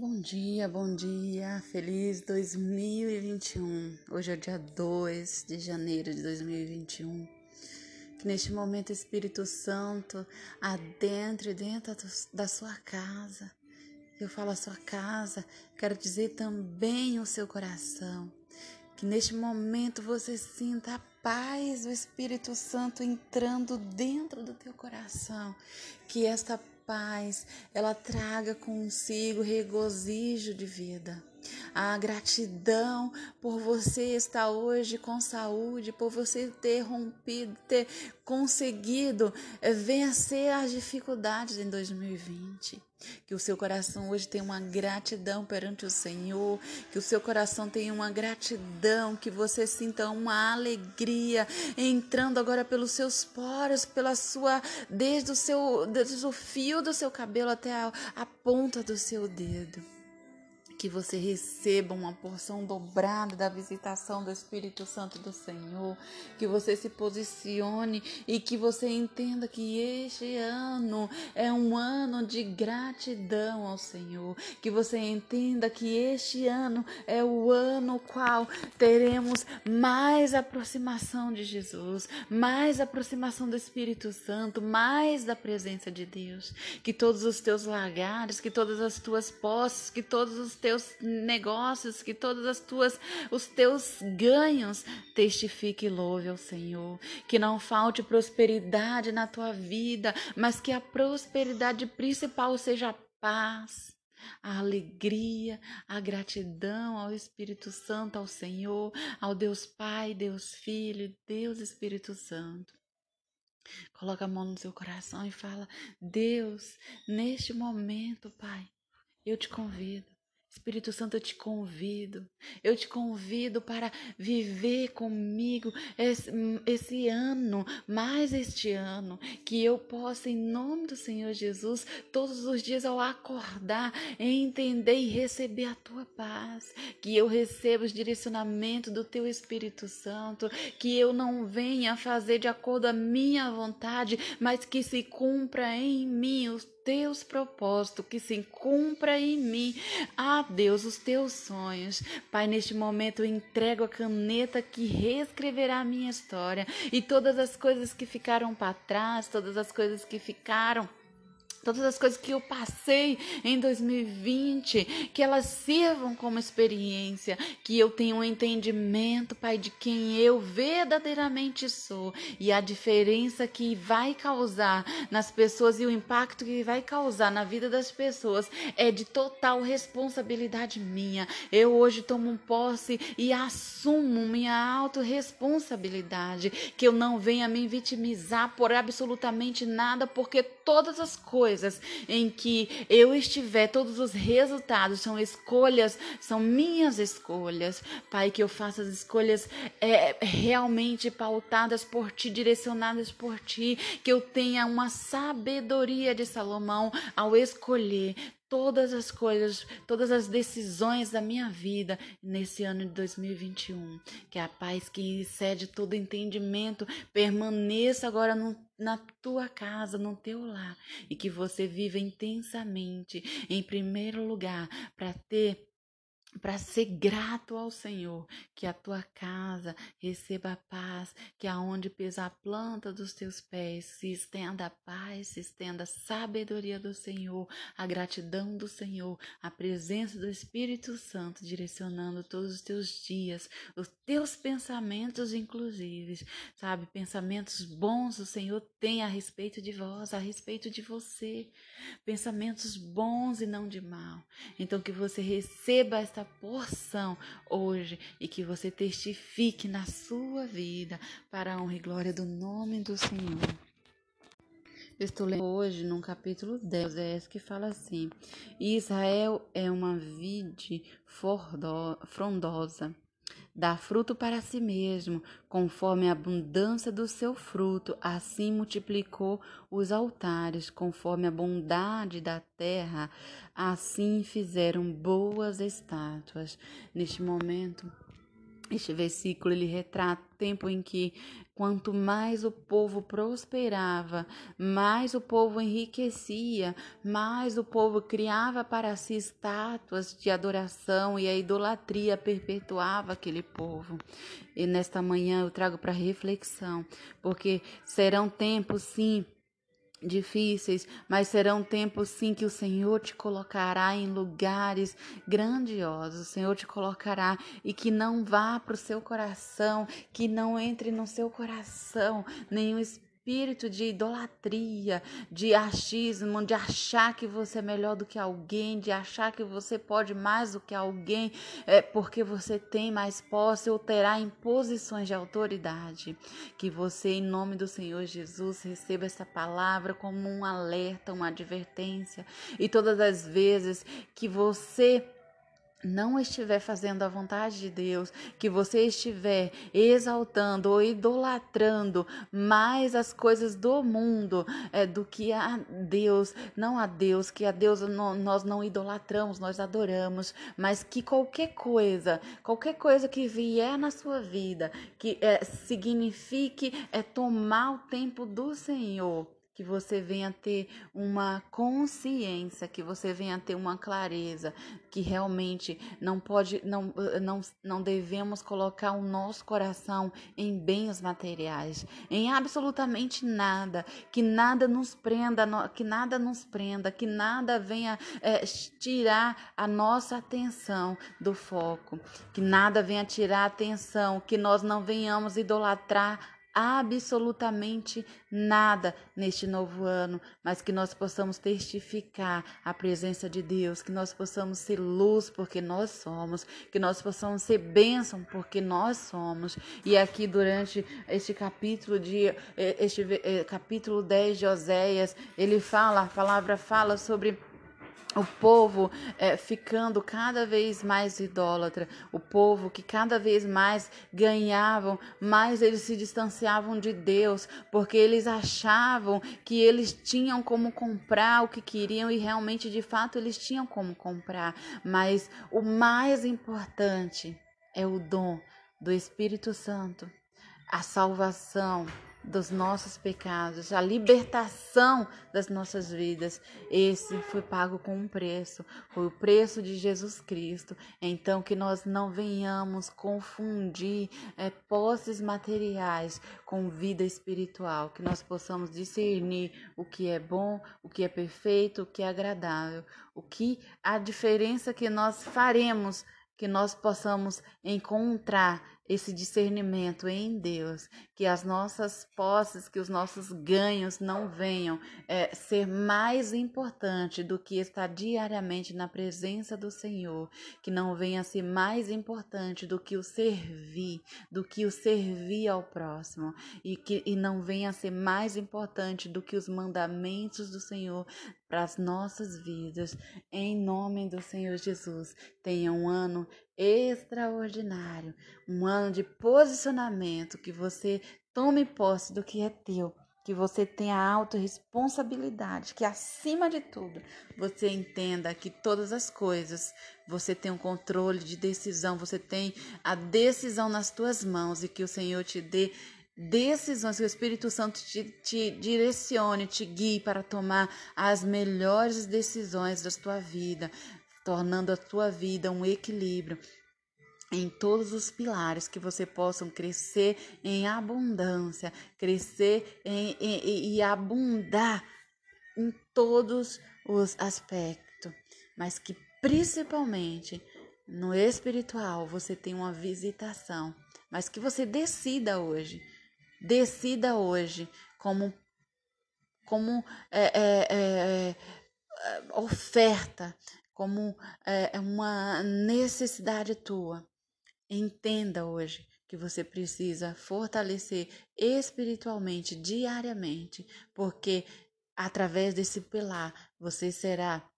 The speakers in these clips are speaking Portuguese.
Bom dia, bom dia, feliz 2021. Hoje é o dia 2 de janeiro de 2021. Que neste momento o Espírito Santo adentre dentro da sua casa. Eu falo a sua casa, quero dizer também o seu coração. Que neste momento você sinta a paz do Espírito Santo entrando dentro do teu coração. Que esta paz, ela traga consigo regozijo de vida. A gratidão por você estar hoje com saúde, por você ter rompido, ter conseguido vencer as dificuldades em 2020. Que o seu coração hoje tenha uma gratidão perante o Senhor, que o seu coração tenha uma gratidão, que você sinta uma alegria entrando agora pelos seus poros, pela sua desde o seu desde o fio do seu cabelo até a, a ponta do seu dedo que você receba uma porção dobrada da visitação do Espírito Santo do Senhor, que você se posicione e que você entenda que este ano é um ano de gratidão ao Senhor, que você entenda que este ano é o ano qual teremos mais aproximação de Jesus, mais aproximação do Espírito Santo, mais da presença de Deus, que todos os teus lagares, que todas as tuas posses, que todos os teus teus negócios, que todas as tuas os teus ganhos testifique e louve ao Senhor. Que não falte prosperidade na tua vida, mas que a prosperidade principal seja a paz, a alegria, a gratidão ao Espírito Santo, ao Senhor, ao Deus Pai, Deus Filho, Deus Espírito Santo. Coloca a mão no seu coração e fala: Deus, neste momento, Pai, eu te convido Espírito Santo, eu te convido, eu te convido para viver comigo esse, esse, ano, mais este ano, que eu possa, em nome do Senhor Jesus, todos os dias ao acordar, entender e receber a tua paz, que eu receba os direcionamentos do teu Espírito Santo, que eu não venha fazer de acordo a minha vontade, mas que se cumpra em mim os teus propósitos, que se cumpra em mim, ah Deus, os teus sonhos. Pai, neste momento eu entrego a caneta que reescreverá a minha história e todas as coisas que ficaram para trás, todas as coisas que ficaram todas as coisas que eu passei em 2020, que elas sirvam como experiência, que eu tenha um entendimento, Pai, de quem eu verdadeiramente sou e a diferença que vai causar nas pessoas e o impacto que vai causar na vida das pessoas é de total responsabilidade minha. Eu hoje tomo posse e assumo minha autorresponsabilidade, que eu não venha me vitimizar por absolutamente nada, porque todas as coisas coisas em que eu estiver, todos os resultados são escolhas, são minhas escolhas. Pai, que eu faça as escolhas é, realmente pautadas por ti, direcionadas por ti, que eu tenha uma sabedoria de Salomão ao escolher todas as coisas, todas as decisões da minha vida nesse ano de 2021. Que a paz que excede todo entendimento permaneça agora no, na tua casa, no teu lar, e que você viva intensamente, em primeiro lugar, para ter para ser grato ao Senhor, que a tua casa receba a paz, que aonde pisa a planta dos teus pés se estenda a paz, se estenda a sabedoria do Senhor, a gratidão do Senhor, a presença do Espírito Santo direcionando todos os teus dias, os teus pensamentos inclusive, sabe, pensamentos bons o Senhor tem a respeito de vós, a respeito de você, pensamentos bons e não de mal. Então que você receba esta porção hoje e que você testifique na sua vida para a honra e glória do nome do Senhor. Eu estou lendo hoje no capítulo 10, é que fala assim: Israel é uma vide frondosa dá fruto para si mesmo, conforme a abundância do seu fruto, assim multiplicou os altares, conforme a bondade da terra, assim fizeram boas estátuas. Neste momento, Este versículo ele retrata o tempo em que quanto mais o povo prosperava, mais o povo enriquecia, mais o povo criava para si estátuas de adoração e a idolatria perpetuava aquele povo. E nesta manhã eu trago para reflexão, porque serão tempos sim difíceis, mas serão tempos sim que o Senhor te colocará em lugares grandiosos. O Senhor te colocará e que não vá para o seu coração, que não entre no seu coração nenhum espírito espírito de idolatria, de achismo, de achar que você é melhor do que alguém, de achar que você pode mais do que alguém, é, porque você tem mais posse ou terá em posições de autoridade. Que você, em nome do Senhor Jesus, receba essa palavra como um alerta, uma advertência. E todas as vezes que você não estiver fazendo a vontade de Deus, que você estiver exaltando ou idolatrando mais as coisas do mundo é, do que a Deus, não a Deus, que a Deus não, nós não idolatramos, nós adoramos, mas que qualquer coisa, qualquer coisa que vier na sua vida, que é, signifique é tomar o tempo do Senhor que você venha ter uma consciência, que você venha ter uma clareza, que realmente não pode, não, não, não devemos colocar o nosso coração em bens materiais, em absolutamente nada, que nada nos prenda, que nada nos prenda, que nada venha é, tirar a nossa atenção do foco, que nada venha tirar a atenção, que nós não venhamos idolatrar absolutamente nada neste novo ano, mas que nós possamos testificar a presença de Deus, que nós possamos ser luz porque nós somos, que nós possamos ser bênção porque nós somos. E aqui durante este capítulo de eh, este eh, capítulo 10 de Oséias, ele fala, a palavra fala sobre o povo é, ficando cada vez mais idólatra, o povo que cada vez mais ganhavam, mais eles se distanciavam de Deus, porque eles achavam que eles tinham como comprar o que queriam e realmente, de fato, eles tinham como comprar. Mas o mais importante é o dom do Espírito Santo, a salvação dos nossos pecados, a libertação das nossas vidas. Esse foi pago com um preço, foi o preço de Jesus Cristo. Então, que nós não venhamos confundir é, posses materiais com vida espiritual, que nós possamos discernir o que é bom, o que é perfeito, o que é agradável, o que a diferença que nós faremos que nós possamos encontrar esse discernimento em Deus, que as nossas posses, que os nossos ganhos não venham é, ser mais importante do que estar diariamente na presença do Senhor, que não venha ser mais importante do que o servir, do que o servir ao próximo, e que e não venha ser mais importante do que os mandamentos do Senhor para as nossas vidas, em nome do Senhor Jesus. Tenha um ano extraordinário, um ano de posicionamento, que você tome posse do que é teu, que você tenha autorresponsabilidade, que acima de tudo você entenda que todas as coisas você tem um controle de decisão, você tem a decisão nas tuas mãos e que o Senhor te dê decisões, que o Espírito Santo te, te, direcione, te guie para tomar as melhores decisões da tua vida, tornando a tua vida um equilíbrio em todos os pilares que você possa crescer em abundância, crescer em, em, e abundar em todos os aspectos, mas que principalmente no espiritual você tem uma visitação, mas que você decida hoje Decida hoje como, como é, é, é, é oferta, como é, é uma necessidade tua. Entenda hoje que você precisa fortalecer espiritualmente diariamente, porque através desse pilar você será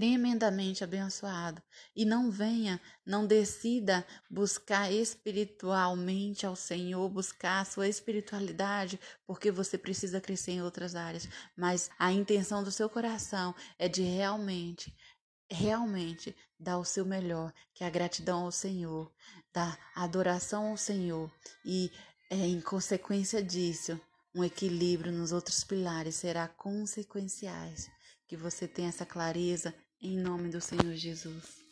tremendamente abençoado. E não venha, não decida buscar espiritualmente ao Senhor, buscar a sua espiritualidade, porque você precisa crescer em outras áreas. Mas a intenção do seu coração é de realmente realmente dar o seu melhor, que é a gratidão ao Senhor, dar adoração ao Senhor e é, em consequência disso, um equilíbrio nos outros pilares será consequenciais. Que você tenha essa clareza em nome do Senhor Jesus.